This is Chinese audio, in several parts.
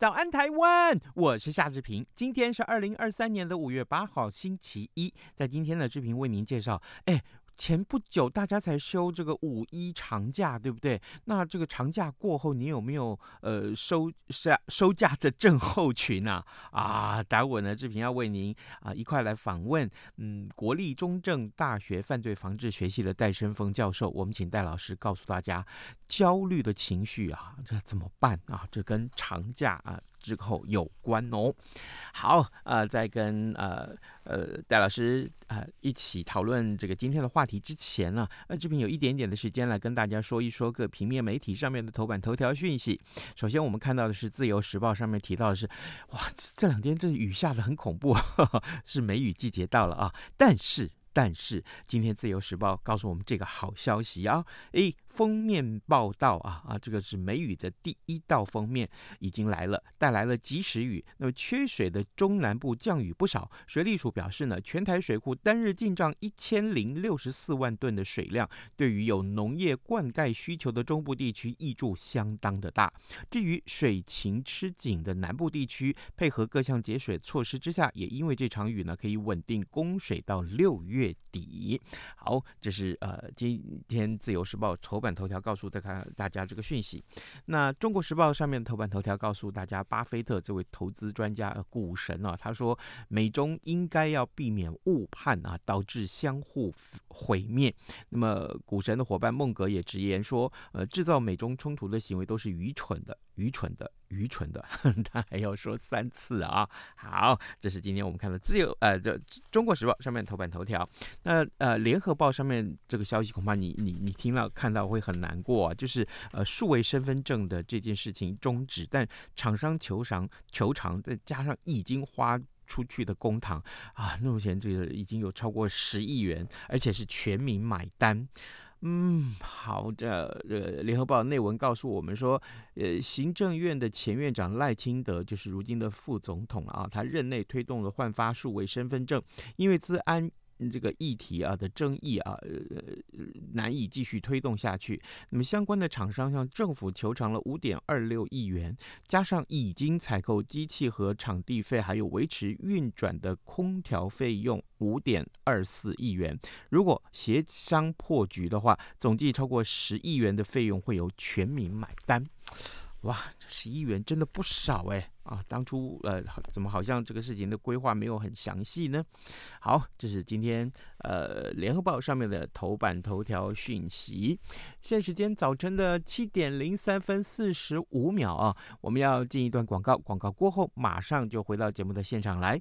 早安台湾，我是夏志平。今天是二零二三年的五月八号，星期一。在今天的志平为您介绍，哎。前不久大家才休这个五一长假，对不对？那这个长假过后，你有没有呃收下收假的症候群啊？啊，待会呢，志平要为您啊一块来访问，嗯，国立中正大学犯罪防治学系的戴伸峰教授。我们请戴老师告诉大家，焦虑的情绪啊，这怎么办啊？这跟长假啊之后有关哦。好，呃，在跟呃。呃，戴老师啊、呃，一起讨论这个今天的话题之前呢，呃，这边有一点点的时间来跟大家说一说各平面媒体上面的头版头条讯息。首先，我们看到的是《自由时报》上面提到的是，哇，这两天 这雨下得很恐怖，呵呵，是梅雨季节到了啊，但是。但是今天《自由时报》告诉我们这个好消息啊！诶，封面报道啊啊，这个是梅雨的第一道封面已经来了，带来了及时雨。那么缺水的中南部降雨不少，水利署表示呢，全台水库单日进账一千零六十四万吨的水量，对于有农业灌溉需求的中部地区益处相当的大。至于水情吃紧的南部地区，配合各项节水措施之下，也因为这场雨呢，可以稳定供水到六月。底，好，这是呃今天自由时报头版头条告诉大家大家这个讯息。那中国时报上面头版头条告诉大家，巴菲特这位投资专家、呃、股神啊，他说美中应该要避免误判啊，导致相互毁灭。那么股神的伙伴孟格也直言说，呃，制造美中冲突的行为都是愚蠢的。愚蠢的，愚蠢的，他还要说三次啊！好，这是今天我们看的自由呃，这《中国时报》上面头版头条。那呃，《联合报》上面这个消息恐怕你你你听到看到会很难过啊，就是呃，数位身份证的这件事情终止，但厂商求偿求偿，再加上已经花出去的公帑啊，目前这个已经有超过十亿元，而且是全民买单。嗯，好的。呃，联合报内文告诉我们说，呃，行政院的前院长赖清德就是如今的副总统啊，他任内推动了换发数位身份证，因为资安。这个议题啊的争议啊，呃，难以继续推动下去。那么相关的厂商向政府求偿了五点二六亿元，加上已经采购机器和场地费，还有维持运转的空调费用五点二四亿元。如果协商破局的话，总计超过十亿元的费用会由全民买单。哇，这十亿元真的不少哎！啊，当初呃，怎么好像这个事情的规划没有很详细呢？好，这是今天呃《联合报》上面的头版头条讯息。现时间早晨的七点零三分四十五秒啊，我们要进一段广告，广告过后马上就回到节目的现场来。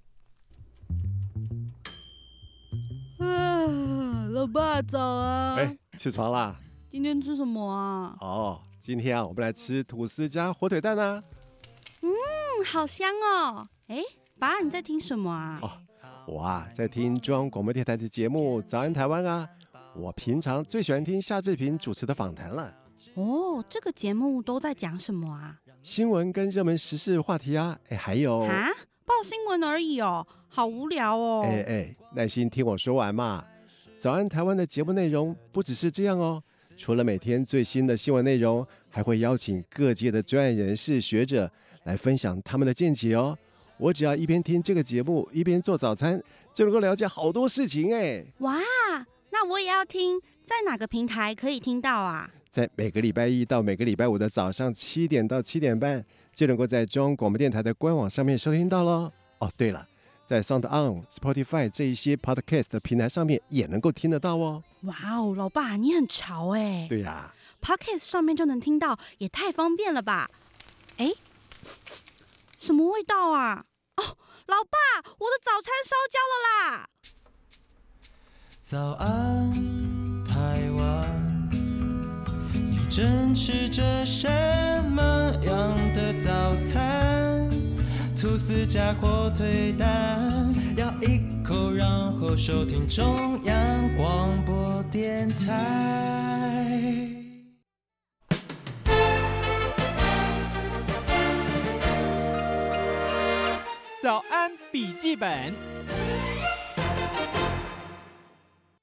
啊，老爸早啊！哎，起床啦！今天吃什么啊？哦。今天啊，我们来吃吐司加火腿蛋啊。嗯，好香哦。哎，爸，你在听什么啊？哦，我啊在听中央广播电台的节目《早安台湾》啊。我平常最喜欢听夏志平主持的访谈了。哦，这个节目都在讲什么啊？新闻跟热门时事话题啊。哎，还有啊，报新闻而已哦，好无聊哦。哎哎，耐心听我说完嘛。《早安台湾》的节目内容不只是这样哦。除了每天最新的新闻内容，还会邀请各界的专业人士、学者来分享他们的见解哦。我只要一边听这个节目，一边做早餐，就能够了解好多事情哎。哇，那我也要听，在哪个平台可以听到啊？在每个礼拜一到每个礼拜五的早上七点到七点半，就能够在中央广播电台的官网上面收听到喽。哦，对了。在 Sound On、Spotify 这一些 Podcast 的平台上面也能够听得到哦。哇哦，老爸你很潮哎！对呀、啊、，Podcast 上面就能听到，也太方便了吧？哎，什么味道啊？哦，老爸，我的早餐烧焦了啦！早安，台湾，你正吃着什么样的早餐？吐司加火腿蛋，咬一口，然后收听中央广播电台。早安，笔记本。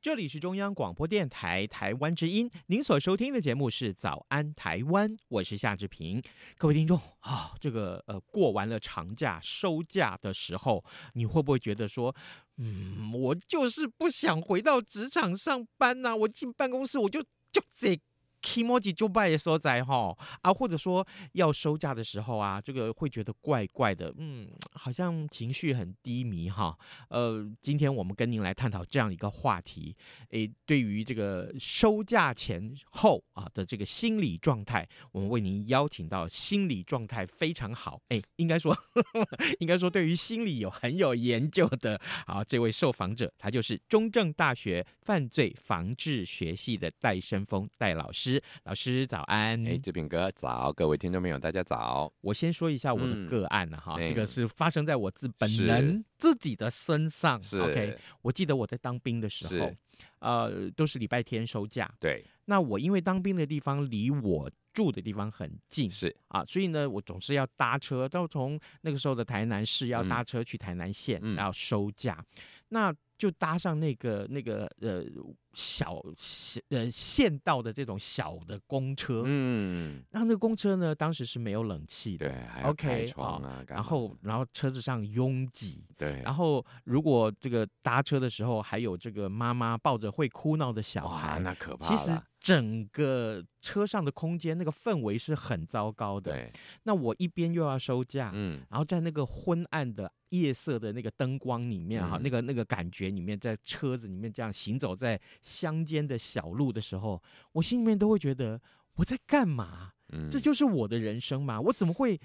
这里是中央广播电台台湾之音，您所收听的节目是《早安台湾》，我是夏志平。各位听众啊，这个呃，过完了长假收假的时候，你会不会觉得说，嗯，我就是不想回到职场上班呐、我进办公室我就就这。Kimoji 就拜的所在哈啊，或者说要收假的时候啊，这个会觉得怪怪的，嗯，好像情绪很低迷哈。呃，今天我们跟您来探讨这样一个话题，诶，对于这个收假前后啊的这个心理状态，我们为您邀请到心理状态非常好，诶，应该说呵呵 应该说对于心理有很有研究的啊这位受访者，他就是中正大学犯罪防治学系的戴生峰戴老师。老师早安，哎，志平哥早，各位听众朋友大家早。我先说一下我的个案哈、啊，嗯、这个是发生在我自本人自己的身上。是 OK，我记得我在当兵的时候，是呃，都是礼拜天收假。对，那我因为当兵的地方离我住的地方很近，是。啊，所以呢，我总是要搭车，到从那个时候的台南市要搭车去台南县，然后、嗯、收假。那就搭上那个那个呃小呃县道的这种小的公车，嗯，然后那个公车呢，当时是没有冷气的，对，还要开窗啊然后然后车子上拥挤，对，然后如果这个搭车的时候还有这个妈妈抱着会哭闹的小孩，那可怕。其实整个车上的空间那个氛围是很糟糕的，对。那我一边又要收假，嗯，然后在那个昏暗的。夜色的那个灯光里面哈，嗯、那个那个感觉里面，在车子里面这样行走在乡间的小路的时候，我心里面都会觉得我在干嘛？嗯，这就是我的人生嘛？我怎么会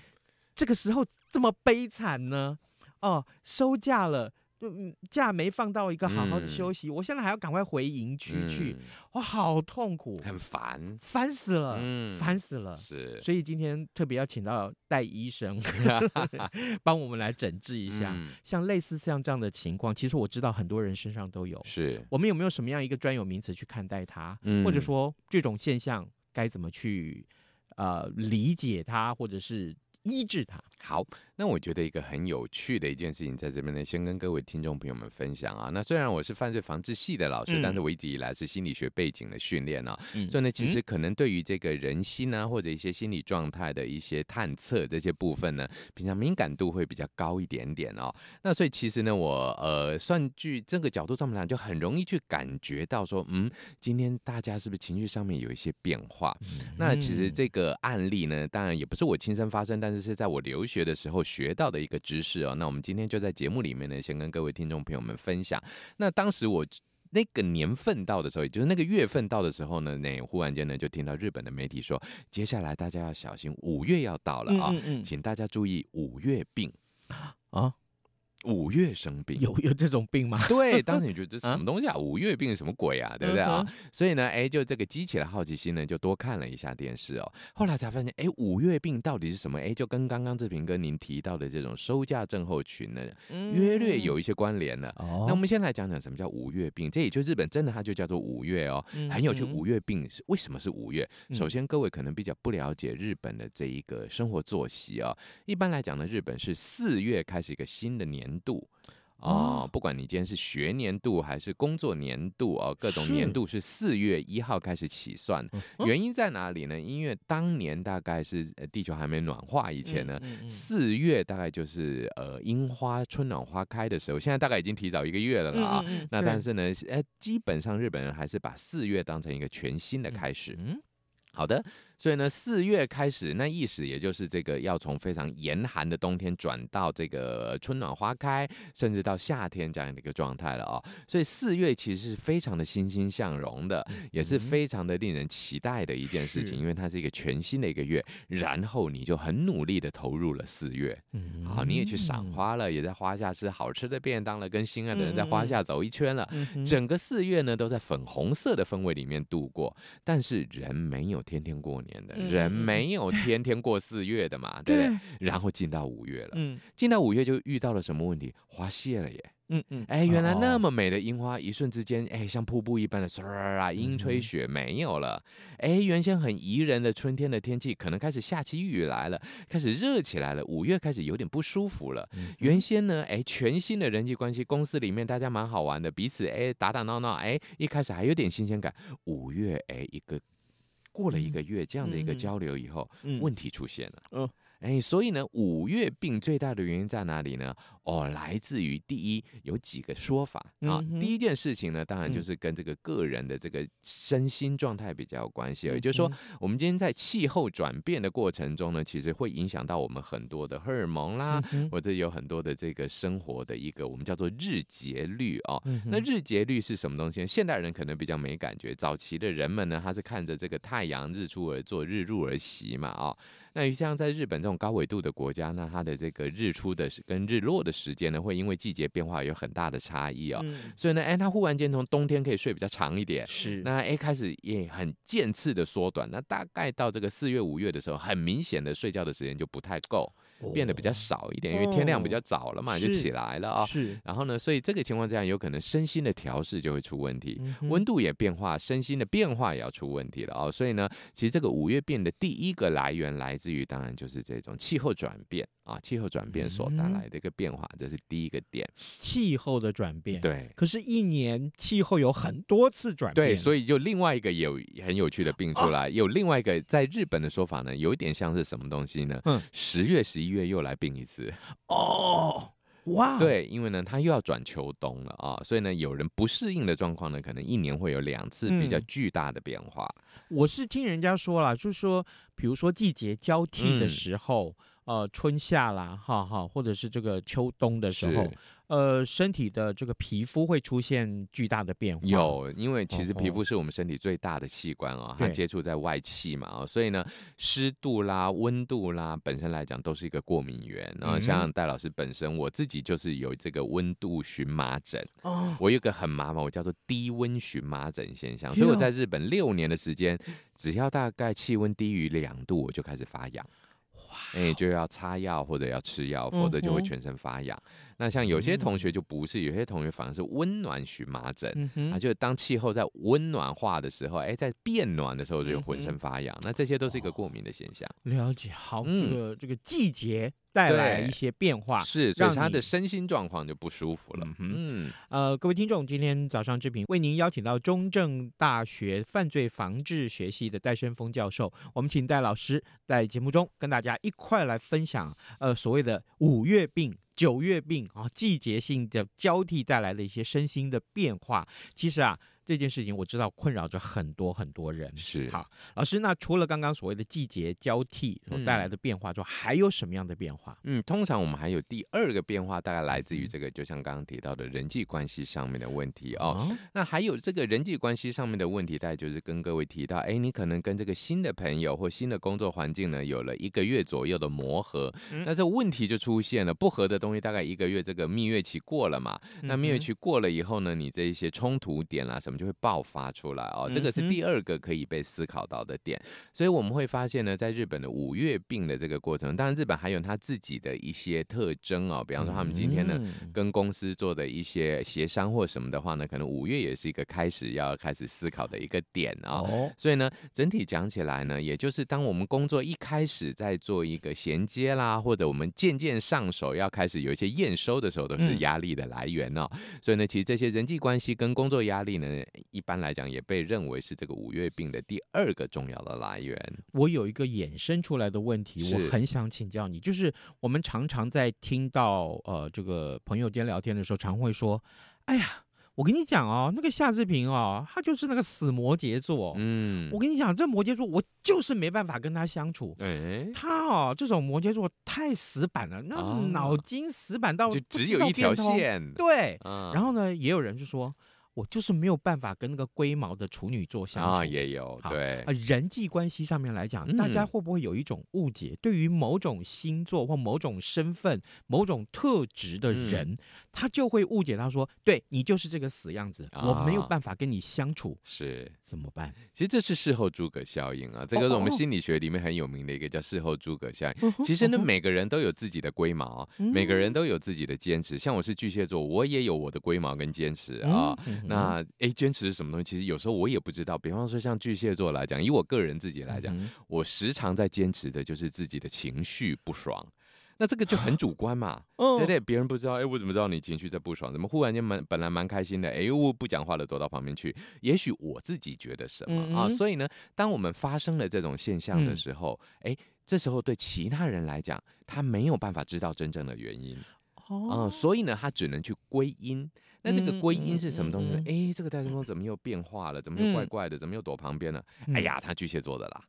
这个时候这么悲惨呢？哦，收假了。嗯，假没放到一个好好的休息，嗯、我现在还要赶快回营区去，我、嗯、好痛苦，很烦，烦死了，嗯，烦死了，是，所以今天特别要请到戴医生，帮我们来诊治一下，嗯、像类似像这样的情况，其实我知道很多人身上都有，是。我们有没有什么样一个专有名词去看待它，嗯、或者说这种现象该怎么去呃理解它，或者是医治它？好。那我觉得一个很有趣的一件事情，在这边呢，先跟各位听众朋友们分享啊。那虽然我是犯罪防治系的老师，嗯、但是我一直以来是心理学背景的训练啊，嗯、所以呢，其实可能对于这个人心啊，或者一些心理状态的一些探测这些部分呢，平常敏感度会比较高一点点哦。那所以其实呢，我呃，算据这个角度上面来讲，就很容易去感觉到说，嗯，今天大家是不是情绪上面有一些变化？嗯、那其实这个案例呢，当然也不是我亲身发生，但是是在我留学的时候。学到的一个知识哦，那我们今天就在节目里面呢，先跟各位听众朋友们分享。那当时我那个年份到的时候，也就是那个月份到的时候呢，那忽然间呢，就听到日本的媒体说，接下来大家要小心，五月要到了啊，嗯嗯嗯，请大家注意五月病啊。五月生病有有这种病吗？对，当时 你觉得这是什么东西啊？五月病是什么鬼啊？对不对啊？所以呢，哎，就这个激起了好奇心呢，就多看了一下电视哦。后来才发现，哎，五月病到底是什么？哎，就跟刚刚志平哥您提到的这种收假症候群呢，嗯约略有一些关联了。那我们先来讲讲什么叫五月病。这也就日本真的它就叫做五月哦，很有趣。五月病是为什么是五月？首先，各位可能比较不了解日本的这一个生活作息哦。一般来讲呢，日本是四月开始一个新的年度哦，不管你今天是学年度还是工作年度哦，各种年度是四月一号开始起算。原因在哪里呢？因为当年大概是地球还没暖化以前呢，四月大概就是呃樱花春暖花开的时候。现在大概已经提早一个月了啦啊。那但是呢，呃，基本上日本人还是把四月当成一个全新的开始。嗯好的。所以呢，四月开始，那意思也就是这个要从非常严寒的冬天转到这个春暖花开，甚至到夏天这样的一个状态了哦。所以四月其实是非常的欣欣向荣的，也是非常的令人期待的一件事情，因为它是一个全新的一个月，然后你就很努力的投入了四月。好，你也去赏花了，也在花下吃好吃的便当了，跟心爱的人在花下走一圈了。整个四月呢，都在粉红色的氛围里面度过。但是人没有天天过年的，人没有天天过四月的嘛，对不对？然后进到五月了，嗯进到五月就遇到了什么问题？花谢了耶。嗯嗯，哎，原来那么美的樱花，一瞬之间，哎，像瀑布一般的唰啊，阴吹雪没有了。哎，原先很宜人的春天的天气，可能开始下起雨来了，开始热起来了。五月开始有点不舒服了。原先呢，哎，全新的人际关系，公司里面大家蛮好玩的，彼此哎打打闹闹，哎，一开始还有点新鲜感。五月哎，一个过了一个月这样的一个交流以后，问题出现了。嗯。哎，所以呢，五月病最大的原因在哪里呢？哦，来自于第一有几个说法啊。嗯、第一件事情呢，当然就是跟这个个人的这个身心状态比较有关系。嗯、哼也就是说，我们今天在气候转变的过程中呢，其实会影响到我们很多的荷尔蒙啦，或者有很多的这个生活的一个我们叫做日节律哦。嗯、那日节律是什么东西？现代人可能比较没感觉，早期的人们呢，他是看着这个太阳日出而作，日入而息嘛啊、哦。那像在日本这种高纬度的国家，那它的这个日出的跟日落的时间呢，会因为季节变化有很大的差异哦。嗯、所以呢，哎，它忽然间从冬天可以睡比较长一点，是。那哎开始也很渐次的缩短，那大概到这个四月五月的时候，很明显的睡觉的时间就不太够。变得比较少一点，因为天亮比较早了嘛，就起来了啊。是，然后呢，所以这个情况之下，有可能身心的调试就会出问题，温度也变化，身心的变化也要出问题了哦。所以呢，其实这个五月病的第一个来源来自于，当然就是这种气候转变啊，气候转变所带来的一个变化，这是第一个点。气候的转变，对。可是，一年气候有很多次转变，对，所以就另外一个有很有趣的病出来，有另外一个在日本的说法呢，有一点像是什么东西呢？嗯，十月、十一月又来病一次 哦，哇，对，因为呢，它又要转秋冬了啊，所以呢，有人不适应的状况呢，可能一年会有两次比较巨大的变化。嗯、我是听人家说了，就是说，比如说季节交替的时候，嗯、呃，春夏啦，哈哈，或者是这个秋冬的时候。呃，身体的这个皮肤会出现巨大的变化。有，因为其实皮肤是我们身体最大的器官啊，哦哦、它接触在外气嘛哦，所以呢，湿度啦、温度啦，本身来讲都是一个过敏源。然后像戴老师本身，我自己就是有这个温度荨麻疹。哦。我有个很麻烦，我叫做低温荨麻疹现象。所以我在日本六年的时间，只要大概气温低于两度，我就开始发痒。哇。哎，就要擦药或者要吃药，否则就会全身发痒。嗯那像有些同学就不是，有些同学反而是温暖荨麻疹，啊，就当气候在温暖化的时候，哎，在变暖的时候就浑身发痒，嗯、那这些都是一个过敏的现象。了解，好，嗯、这个这个季节带来一些变化，是，所以他的身心状况就不舒服了。嗯，呃，各位听众，今天早上之平为您邀请到中正大学犯罪防治学系的戴生峰教授，我们请戴老师在节目中跟大家一块来分享，呃，所谓的五月病。九月病啊，季节性的交替带来的一些身心的变化，其实啊。这件事情我知道困扰着很多很多人。是好，老师，那除了刚刚所谓的季节交替所带来的变化之外，嗯、还有什么样的变化？嗯，通常我们还有第二个变化，大概来自于这个，就像刚刚提到的人际关系上面的问题哦。哦那还有这个人际关系上面的问题，大概就是跟各位提到，哎，你可能跟这个新的朋友或新的工作环境呢，有了一个月左右的磨合，嗯、那这问题就出现了，不合的东西大概一个月这个蜜月期过了嘛？嗯、那蜜月期过了以后呢，你这一些冲突点啦什么。就会爆发出来哦，这个是第二个可以被思考到的点。嗯、所以我们会发现呢，在日本的五月病的这个过程，当然日本还有他自己的一些特征哦，比方说他们今天呢、嗯、跟公司做的一些协商或什么的话呢，可能五月也是一个开始要开始思考的一个点啊。哦、所以呢，整体讲起来呢，也就是当我们工作一开始在做一个衔接啦，或者我们渐渐上手要开始有一些验收的时候，都是压力的来源哦。嗯、所以呢，其实这些人际关系跟工作压力呢。一般来讲，也被认为是这个五月病的第二个重要的来源。我有一个衍生出来的问题，我很想请教你，就是我们常常在听到呃这个朋友间聊天的时候，常会说：“哎呀，我跟你讲哦，那个夏志平哦，他就是那个死摩羯座。嗯，我跟你讲，这摩羯座我就是没办法跟他相处。哎，他哦，这种摩羯座太死板了，那脑筋死板到就只有一条线。对，然后呢，也有人就说。我就是没有办法跟那个龟毛的处女座相处啊，也有对啊，人际关系上面来讲，嗯、大家会不会有一种误解？对于某种星座或某种身份、某种特质的人，嗯、他就会误解他说：“对你就是这个死样子，啊、我没有办法跟你相处。”是怎么办？其实这是事后诸葛效应啊，这个是我们心理学里面很有名的一个叫事后诸葛效应。其实呢，每个人都有自己的龟毛，嗯、每个人都有自己的坚持。像我是巨蟹座，我也有我的龟毛跟坚持啊。嗯那哎，坚持是什么东西？其实有时候我也不知道。比方说，像巨蟹座来讲，以我个人自己来讲，嗯、我时常在坚持的就是自己的情绪不爽。那这个就很主观嘛，哦、对对，别人不知道，哎，我怎么知道你情绪在不爽？怎么忽然间蛮本来蛮开心的，哎，我不讲话了，躲到旁边去？也许我自己觉得什么、嗯、啊？所以呢，当我们发生了这种现象的时候，哎、嗯，这时候对其他人来讲，他没有办法知道真正的原因。哦、嗯，所以呢，他只能去归因。那这个归因是什么东西呢？哎、嗯嗯嗯，这个戴森风怎么又变化了？怎么又怪怪的？怎么又躲旁边了？嗯、哎呀，他巨蟹座的啦。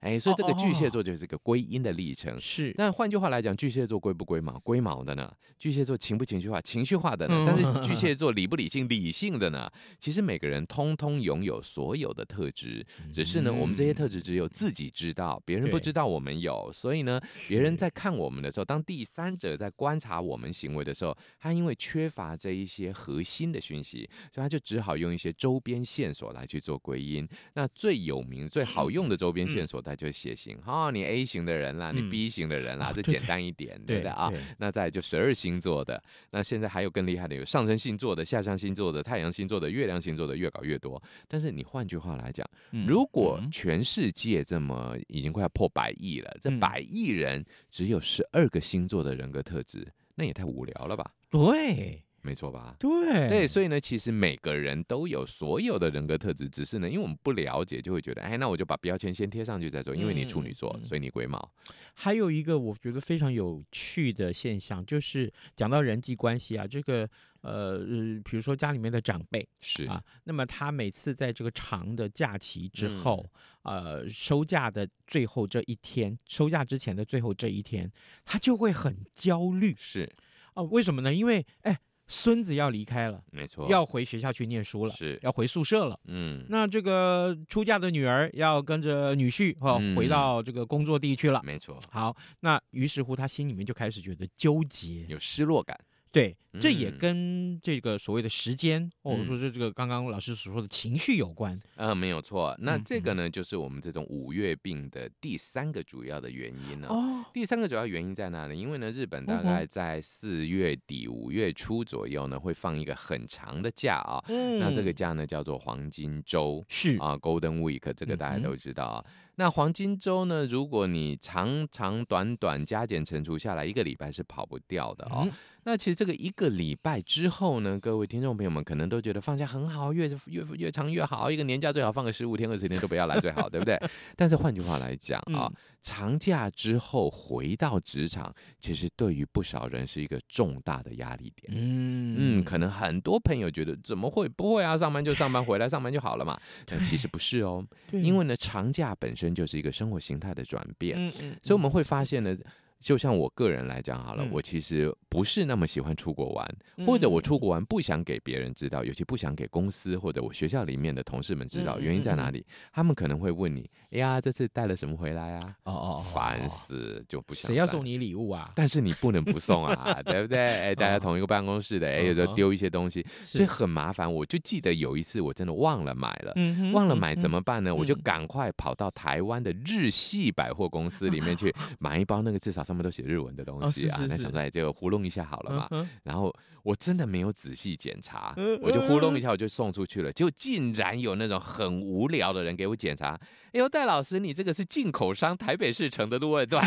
哎，所以这个巨蟹座就是一个归因的历程。是，那换句话来讲，巨蟹座龟不龟毛？龟毛的呢？巨蟹座情不情绪化？情绪化的呢？但是巨蟹 座理不理性？理性的呢？其实每个人通通拥有所有的特质，只是呢，我们这些特质只有自己知道，别人不知道我们有。所以呢，别人在看我们的时候，当第三者在观察我们行为的时候，他因为缺乏这一些核心的讯息，所以他就只好用一些周边线索来去做归因。那最有名、最好用的周边线索，就血型哦，你 A 型的人啦，你 B 型的人啦，这简单一点，对不对啊？那再就十二星座的，那现在还有更厉害的，有上升星座的、下降星座的、太阳星座的、月亮星座的，越搞越多。但是你换句话来讲，如果全世界这么已经快要破百亿了，这百亿人只有十二个星座的人格特质，那也太无聊了吧？对。没错吧？对对，所以呢，其实每个人都有所有的人格特质，只是呢，因为我们不了解，就会觉得，哎，那我就把标签先贴上去再说。因为你处女座，嗯、所以你龟毛。还有一个我觉得非常有趣的现象，就是讲到人际关系啊，这个呃，比如说家里面的长辈是啊，那么他每次在这个长的假期之后，嗯、呃，收假的最后这一天，收假之前的最后这一天，他就会很焦虑。是啊，为什么呢？因为哎。孙子要离开了，没错，要回学校去念书了，是要回宿舍了。嗯，那这个出嫁的女儿要跟着女婿哦，回到这个工作地去了。没错。好，那于是乎他心里面就开始觉得纠结，有失落感。对，这也跟这个所谓的时间，嗯、或者说是这个刚刚老师所说的情绪有关。嗯、呃，没有错。那这个呢，就是我们这种五月病的第三个主要的原因呢。哦。第三个主要原因在哪里？因为呢，日本大概在四月底五月初左右呢，会放一个很长的假啊。嗯。那这个假呢，叫做黄金周。是啊，Golden Week，这个大家都知道啊。嗯那黄金周呢？如果你长长短短加减乘除下来，一个礼拜是跑不掉的哦。嗯、那其实这个一个礼拜之后呢，各位听众朋友们可能都觉得放假很好，越越越长越好，一个年假最好放个十五天二十天都不要来最好，对不对？但是换句话来讲啊。嗯长假之后回到职场，其实对于不少人是一个重大的压力点。嗯嗯，可能很多朋友觉得怎么会不会啊？上班就上班，回来上班就好了嘛。但其实不是哦，因为呢，长假本身就是一个生活形态的转变。嗯嗯，所以我们会发现呢。就像我个人来讲好了，嗯、我其实不是那么喜欢出国玩，嗯、或者我出国玩不想给别人知道，尤其不想给公司或者我学校里面的同事们知道，嗯、原因在哪里？嗯、他们可能会问你：“哎呀，这次带了什么回来啊？”哦哦，烦死，就不想。谁要送你礼物啊？但是你不能不送啊，对不对？哎，大家同一个办公室的，哎，有时候丢一些东西，所以很麻烦。我就记得有一次我真的忘了买了，嗯、忘了买怎么办呢？嗯、我就赶快跑到台湾的日系百货公司里面去 买一包那个，至少上面都写日文的东西啊，那想在就糊弄一下好了嘛。嗯、然后我真的没有仔细检查，嗯、我就糊弄一下，我就送出去了。结果竟然有那种很无聊的人给我检查。哎呦，戴老师，你这个是进口商台北市城的路二段，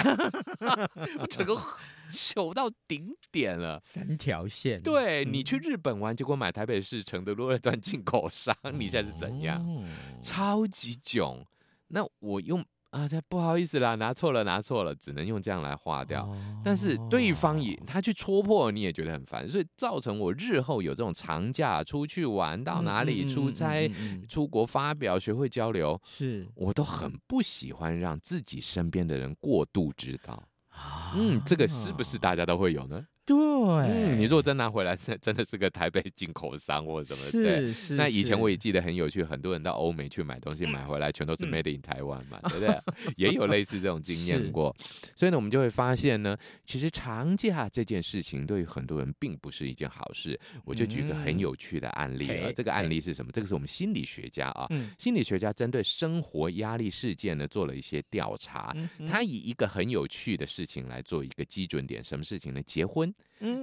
我整个糗到顶点了，三条线。对，你去日本玩，结果买台北市城的路二段进口商，你现在是怎样？哦、超级囧。那我用。啊，这不好意思啦，拿错了，拿错了，只能用这样来划掉。哦、但是对方也他去戳破，你也觉得很烦，所以造成我日后有这种长假出去玩到哪里出差、出国发表、学会交流，是我都很不喜欢让自己身边的人过度知道。啊、嗯，这个是不是大家都会有呢？对、嗯，你如果真拿回来，真真的是个台北进口商或什么的。对，是。那以前我也记得很有趣，很多人到欧美去买东西，买回来全都是 Made in 台湾嘛，嗯、对不对？也有类似这种经验过。所以呢，我们就会发现呢，其实长假这件事情对于很多人并不是一件好事。我就举个很有趣的案例啊，嗯、这个案例是什么？这个是我们心理学家啊，嗯、心理学家针对生活压力事件呢做了一些调查。他以一个很有趣的事情来做一个基准点，什么事情呢？结婚。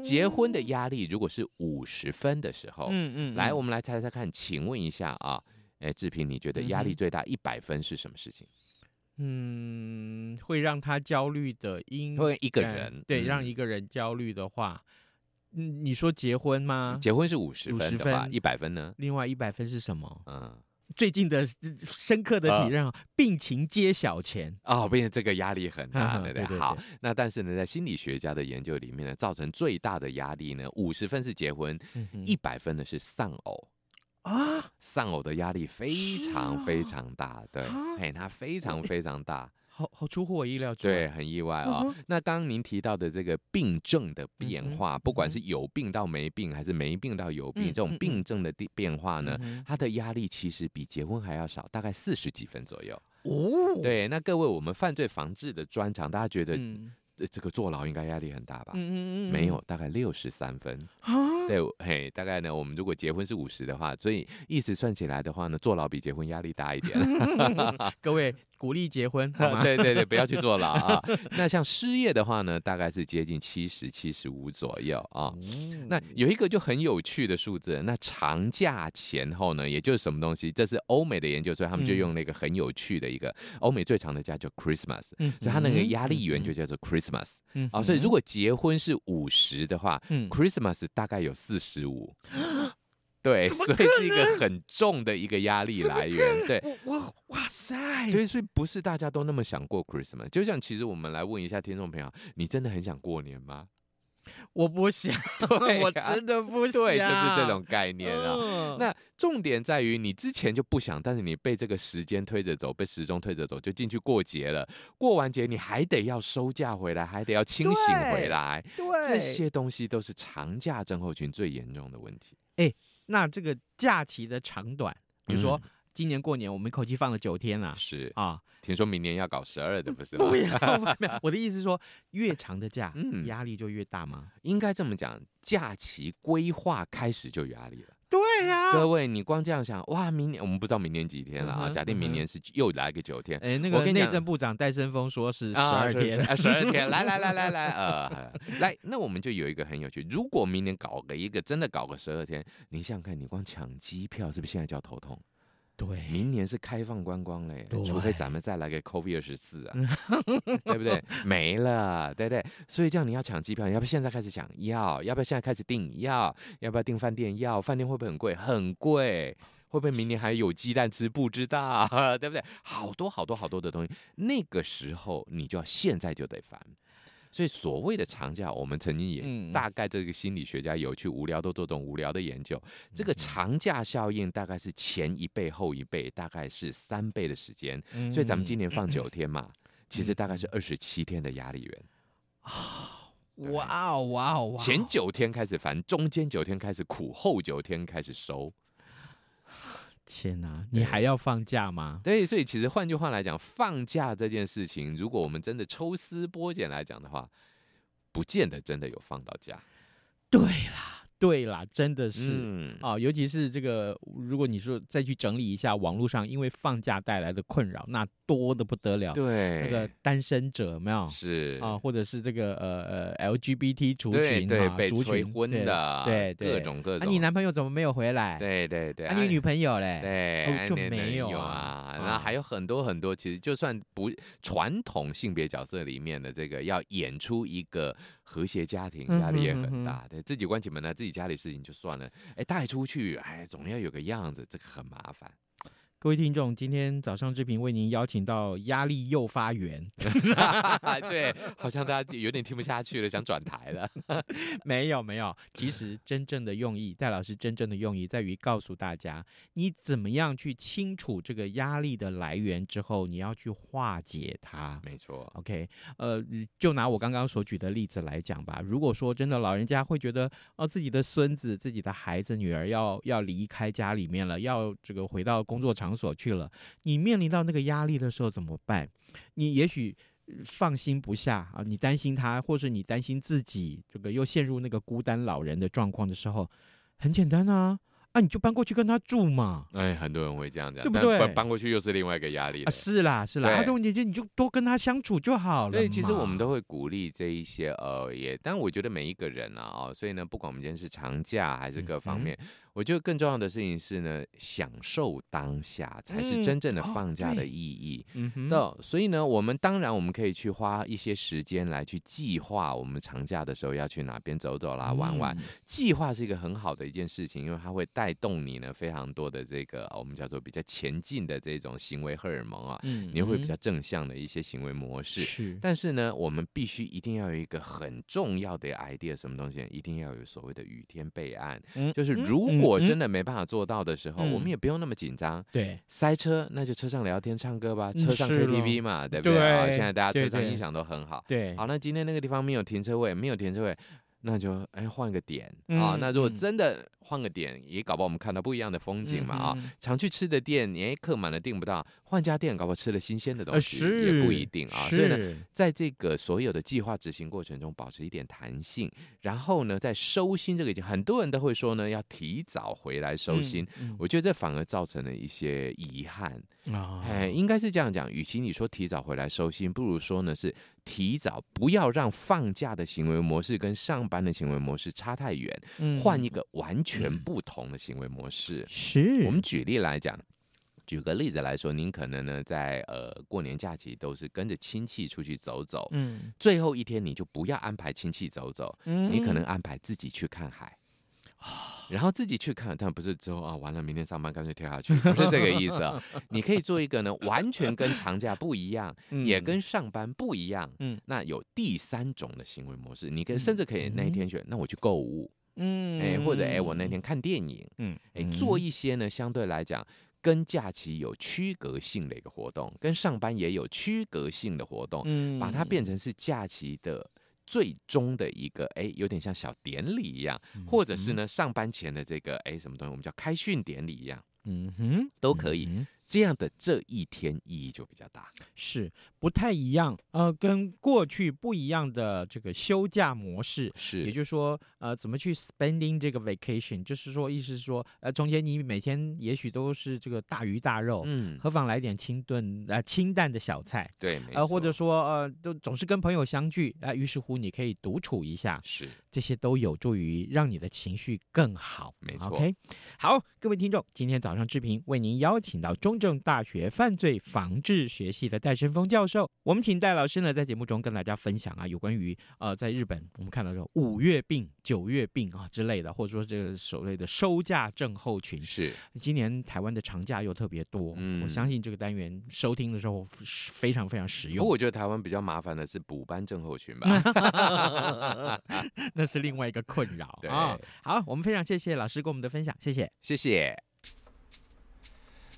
结婚的压力如果是五十分的时候，嗯嗯，来，我们来猜猜看，请问一下啊，哎，志平，你觉得压力最大一百分是什么事情？嗯，会让他焦虑的，因为一个人，对，让一个人焦虑的话，嗯，你说结婚吗？结婚是五十分的话，一百分呢？另外一百分是什么？嗯。最近的深刻的体认，病情揭晓前哦，并且这个压力很大，对不对？好，那但是呢，在心理学家的研究里面呢，造成最大的压力呢，五十分是结婚，一百分呢是丧偶。啊，丧偶的压力非常非常大，对，嘿，它非常非常大。好好出乎我意料之，对，很意外啊、哦。嗯、那刚刚您提到的这个病症的变化，嗯、不管是有病到没病，还是没病到有病，嗯、这种病症的变化呢，嗯、它的压力其实比结婚还要少，大概四十几分左右。哦，对，那各位，我们犯罪防治的专长，大家觉得？嗯这个坐牢应该压力很大吧？嗯嗯嗯，没有，大概六十三分。啊，对，嘿，大概呢，我们如果结婚是五十的话，所以意思算起来的话呢，坐牢比结婚压力大一点。各位鼓励结婚，对对对，不要去坐牢啊。那像失业的话呢，大概是接近七十七十五左右啊。嗯、那有一个就很有趣的数字，那长假前后呢，也就是什么东西？这是欧美的研究，所以他们就用那个很有趣的一个欧美最长的假叫 Christmas，、嗯、所以它那个压力源就叫做 Christmas。嗯，啊，所以如果结婚是五十的话，嗯，Christmas 大概有四十五，对，所以是一个很重的一个压力来源，对，哇哇塞，对，所以不是大家都那么想过 Christmas，就像其实我们来问一下听众朋友，你真的很想过年吗？我不想，对啊、我真的不想，对，就是这种概念啊。嗯、那重点在于你之前就不想，但是你被这个时间推着走，被时钟推着走，就进去过节了。过完节你还得要收假回来，还得要清醒回来。对，这些东西都是长假症候群最严重的问题。哎，那这个假期的长短，比如说。嗯今年过年我们一口气放了九天了，是啊，听说明年要搞十二的，不是吗？不要，我的意思是说，越长的假，嗯，压力就越大吗？应该这么讲，假期规划开始就有压力了。对呀，各位，你光这样想，哇，明年我们不知道明年几天了啊？假定明年是又来个九天，哎，那个内政部长戴森峰说是十二天，十二天，来来来来来，呃，来，那我们就有一个很有趣，如果明年搞个一个真的搞个十二天，你想想看，你光抢机票是不是现在就要头痛？对，明年是开放观光嘞，除非咱们再来个 COVID 二十四啊，对不对？没了，对不对？所以这样你要抢机票，你要不要现在开始抢？要，要不要现在开始订？要，要不要订饭店？要，饭店会不会很贵？很贵，会不会明年还有鸡蛋吃？不知道，对不对？好多好多好多的东西，那个时候你就要现在就得烦。所以所谓的长假，我们曾经也大概这个心理学家有去无聊都做这种无聊的研究。这个长假效应大概是前一倍后一倍，大概是三倍的时间。所以咱们今年放九天嘛，其实大概是二十七天的压力源。哇哦哇哦哇！前九天开始烦，中间九天开始苦，后九天开始收。天哪，你还要放假吗？对，所以其实换句话来讲，放假这件事情，如果我们真的抽丝剥茧来讲的话，不见得真的有放到假。对啦。对啦，真的是、嗯、啊，尤其是这个，如果你说再去整理一下网络上因为放假带来的困扰，那多的不得了。对，那个单身者有没有？是啊，或者是这个呃呃 LGBT 族群对，对啊，被催婚的，对对，各种各种。啊，你男朋友怎么没有回来？对对对。啊，你女朋友嘞？对，哦、就没有啊。那、啊、还有很多很多，其实就算不传统性别角色里面的这个，要演出一个。和谐家庭压力也很大，对自己关起门来，自己家里事情就算了，哎，带出去，哎，总要有个样子，这个很麻烦。各位听众，今天早上志平为您邀请到压力诱发源，对，好像大家有点听不下去了，想转台了。没有没有，其实真正的用意，戴老师真正的用意在于告诉大家，你怎么样去清楚这个压力的来源之后，你要去化解它。没错，OK，呃，就拿我刚刚所举的例子来讲吧。如果说真的老人家会觉得，哦，自己的孙子、自己的孩子、女儿要要离开家里面了，要这个回到工作场场所去了，你面临到那个压力的时候怎么办？你也许放心不下啊，你担心他，或者你担心自己，这个又陷入那个孤单老人的状况的时候，很简单啊。那、啊、你就搬过去跟他住嘛。哎，很多人会这样讲，对不对？搬搬过去又是另外一个压力啊。是啦，是啦。他的问题就你就多跟他相处就好了。对，其实我们都会鼓励这一些呃，也，但我觉得每一个人啊，哦，所以呢，不管我们今天是长假还是各方面。嗯我觉得更重要的事情是呢，享受当下才是真正的放假的意义。嗯哼，那所以呢，我们当然我们可以去花一些时间来去计划我们长假的时候要去哪边走走啦、玩玩。计划是一个很好的一件事情，因为它会带动你呢非常多的这个我们叫做比较前进的这种行为荷尔蒙啊，你会比较正向的一些行为模式。是，但是呢，我们必须一定要有一个很重要的 idea，什么东西？一定要有所谓的雨天备案，就是如果真的没办法做到的时候，嗯、我们也不用那么紧张。对，塞车那就车上聊天唱歌吧，车上 KTV 嘛，对不对？对，现在大家车上音响都很好。对，好，那今天那个地方没有停车位，没有停车位，那就哎换个点啊、嗯哦。那如果真的。换个点也搞不好我们看到不一样的风景嘛啊、嗯哦！常去吃的店，哎，客满了订不到，换家店搞不好吃了新鲜的东西、呃、也不一定啊。所以呢，在这个所有的计划执行过程中，保持一点弹性，然后呢，在收心这个，很多人都会说呢，要提早回来收心。我觉得这反而造成了一些遗憾啊。哎，应该是这样讲，与其你说提早回来收心，不如说呢是提早不要让放假的行为模式跟上班的行为模式差太远，换、嗯、一个完全。全不同的行为模式，是。我们举例来讲，举个例子来说，您可能呢在呃过年假期都是跟着亲戚出去走走，嗯，最后一天你就不要安排亲戚走走，嗯，你可能安排自己去看海，然后自己去看，但不是之后啊完了明天上班干脆跳下去，不是这个意思啊，你可以做一个呢完全跟长假不一样，也跟上班不一样，嗯，那有第三种的行为模式，你可以甚至可以那一天选，那我去购物。嗯，哎，或者哎，我那天看电影，嗯，哎，做一些呢，相对来讲跟假期有区隔性的一个活动，跟上班也有区隔性的活动，嗯，把它变成是假期的最终的一个，哎，有点像小典礼一样，或者是呢，上班前的这个，哎，什么东西，我们叫开训典礼一样，嗯哼，都可以。这样的这一天意义就比较大，是不太一样，呃，跟过去不一样的这个休假模式，是，也就是说，呃，怎么去 spending 这个 vacation，就是说，意思是说，呃，中间你每天也许都是这个大鱼大肉，嗯，何妨来点清炖，呃，清淡的小菜，对，呃，或者说，呃，都总是跟朋友相聚，啊、呃，于是乎你可以独处一下，是，这些都有助于让你的情绪更好，没错，OK，好，各位听众，今天早上志平为您邀请到中。中正大学犯罪防治学系的戴伸峰教授，我们请戴老师呢在节目中跟大家分享啊，有关于呃在日本我们看到说五月病、九月病啊之类的，或者说这个所谓的收假症候群。是，今年台湾的长假又特别多，嗯，我相信这个单元收听的时候非常非常实用。不过我觉得台湾比较麻烦的是补班症候群吧，那是另外一个困扰。对啊，好，我们非常谢谢老师给我们的分享，谢谢，谢谢。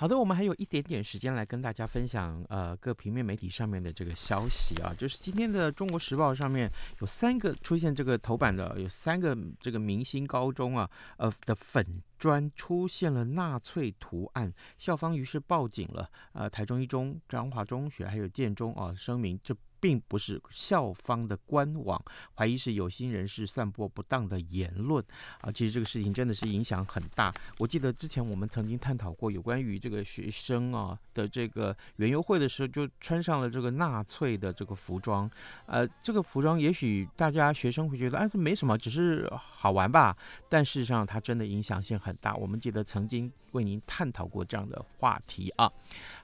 好的，我们还有一点点时间来跟大家分享，呃，各平面媒体上面的这个消息啊，就是今天的《中国时报》上面有三个出现这个头版的，有三个这个明星高中啊，呃的粉砖出现了纳粹图案，校方于是报警了，呃，台中一中、彰化中学还有建中啊，声明这并不是校方的官网，怀疑是有心人士散播不当的言论啊。其实这个事情真的是影响很大。我记得之前我们曾经探讨过有关于这个学生啊的这个园游会的时候，就穿上了这个纳粹的这个服装。呃，这个服装也许大家学生会觉得哎，这没什么，只是好玩吧。但事实上，它真的影响性很大。我们记得曾经为您探讨过这样的话题啊。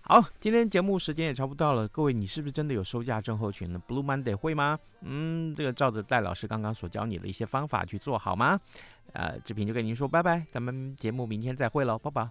好，今天节目时间也差不多了，各位，你是不是真的有收假症候群呢？Blue Monday 会吗？嗯，这个照着戴老师刚刚所教你的一些方法去做好吗？呃，志平就跟您说拜拜，咱们节目明天再会喽，拜拜。